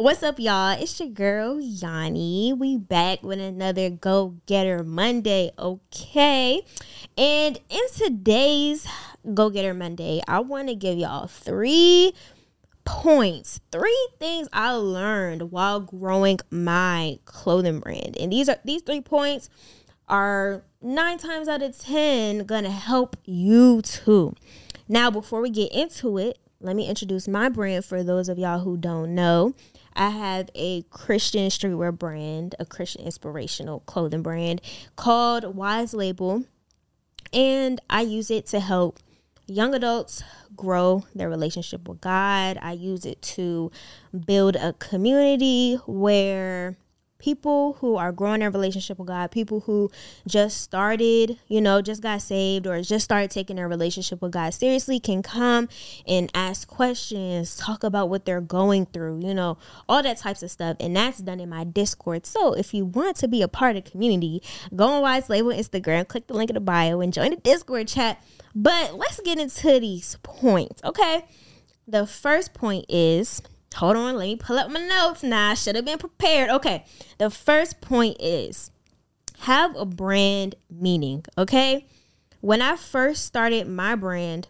What's up, y'all? It's your girl Yanni. We back with another Go Getter Monday, okay? And in today's Go Getter Monday, I want to give y'all three points, three things I learned while growing my clothing brand. And these are these three points are nine times out of ten gonna help you too. Now, before we get into it, let me introduce my brand for those of y'all who don't know. I have a Christian streetwear brand, a Christian inspirational clothing brand called Wise Label. And I use it to help young adults grow their relationship with God. I use it to build a community where people who are growing their relationship with God, people who just started, you know, just got saved or just started taking their relationship with God seriously can come and ask questions, talk about what they're going through, you know, all that types of stuff. And that's done in my Discord. So if you want to be a part of community, go on Wise Label Instagram, click the link in the bio and join the Discord chat. But let's get into these points, okay? The first point is Hold on, let me pull up my notes. Now I should have been prepared. Okay. The first point is have a brand meaning. Okay. When I first started my brand,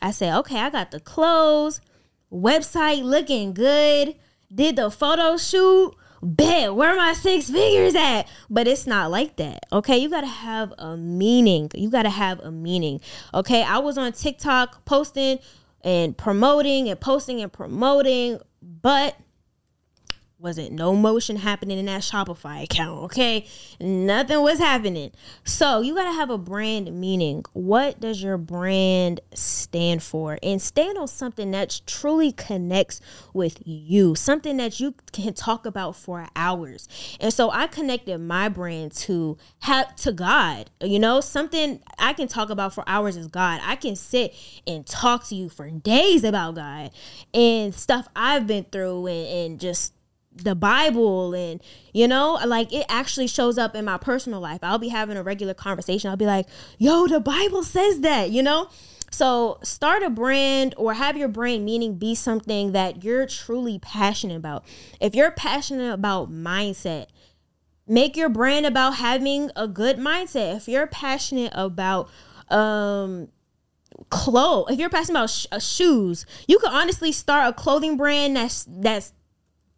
I said, okay, I got the clothes, website looking good, did the photo shoot. Bet where my six figures at? But it's not like that. Okay, you gotta have a meaning. You gotta have a meaning. Okay, I was on TikTok posting and promoting and posting and promoting but wasn't no motion happening in that Shopify account, okay? Nothing was happening. So you gotta have a brand meaning. What does your brand stand for? And stand on something that truly connects with you, something that you can talk about for hours. And so I connected my brand to have to God. You know, something I can talk about for hours is God. I can sit and talk to you for days about God and stuff I've been through and, and just the Bible and you know like it actually shows up in my personal life. I'll be having a regular conversation. I'll be like, "Yo, the Bible says that," you know? So, start a brand or have your brand meaning be something that you're truly passionate about. If you're passionate about mindset, make your brand about having a good mindset. If you're passionate about um clothes, if you're passionate about sh- uh, shoes, you could honestly start a clothing brand that's that's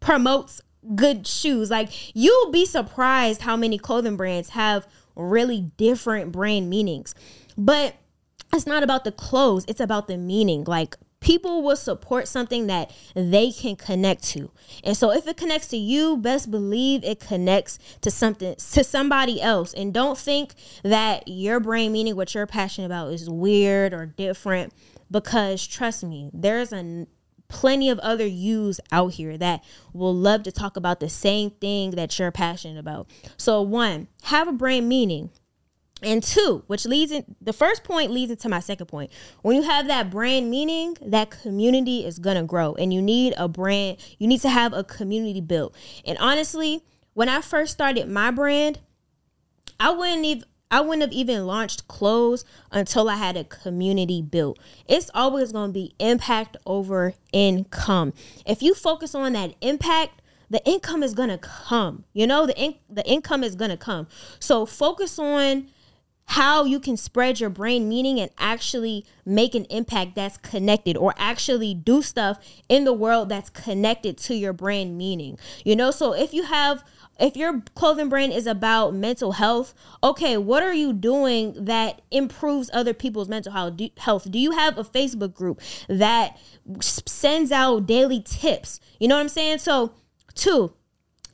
promotes good shoes. Like you'll be surprised how many clothing brands have really different brand meanings. But it's not about the clothes, it's about the meaning. Like people will support something that they can connect to. And so if it connects to you, best believe it connects to something to somebody else. And don't think that your brand meaning what you're passionate about is weird or different because trust me, there's a plenty of other yous out here that will love to talk about the same thing that you're passionate about. So, one, have a brand meaning. And two, which leads in the first point leads into my second point. When you have that brand meaning, that community is gonna grow. And you need a brand, you need to have a community built. And honestly, when I first started my brand, I wouldn't even I wouldn't have even launched clothes until I had a community built. It's always going to be impact over income. If you focus on that impact, the income is going to come. You know, the in- the income is going to come. So focus on how you can spread your brain meaning and actually make an impact that's connected or actually do stuff in the world that's connected to your brand meaning. You know, so if you have if your clothing brand is about mental health, okay, what are you doing that improves other people's mental health? Do you have a Facebook group that sends out daily tips? You know what I'm saying? So, two,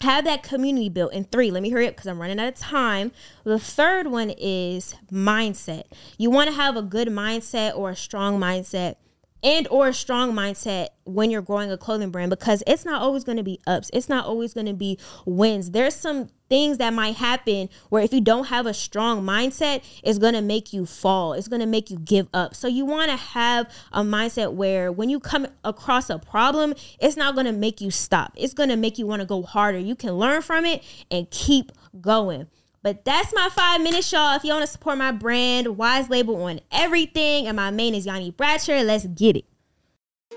have that community built. And three, let me hurry up because I'm running out of time. The third one is mindset. You want to have a good mindset or a strong mindset and or a strong mindset when you're growing a clothing brand because it's not always going to be ups it's not always going to be wins. There's some things that might happen where if you don't have a strong mindset it's going to make you fall it's going to make you give up. So you want to have a mindset where when you come across a problem it's not going to make you stop it's going to make you want to go harder. You can learn from it and keep going but that's my five minutes, y'all. If you want to support my brand, Wise Label on everything. And my main is Yanni Bratcher. Let's get it.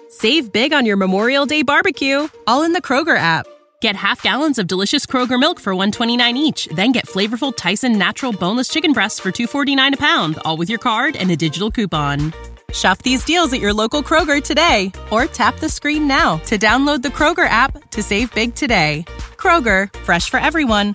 Save big on your Memorial Day barbecue, all in the Kroger app. Get half gallons of delicious Kroger milk for 129 each, then get flavorful Tyson natural boneless chicken breasts for 249 a pound, all with your card and a digital coupon. Shop these deals at your local Kroger today or tap the screen now to download the Kroger app to save big today. Kroger, fresh for everyone.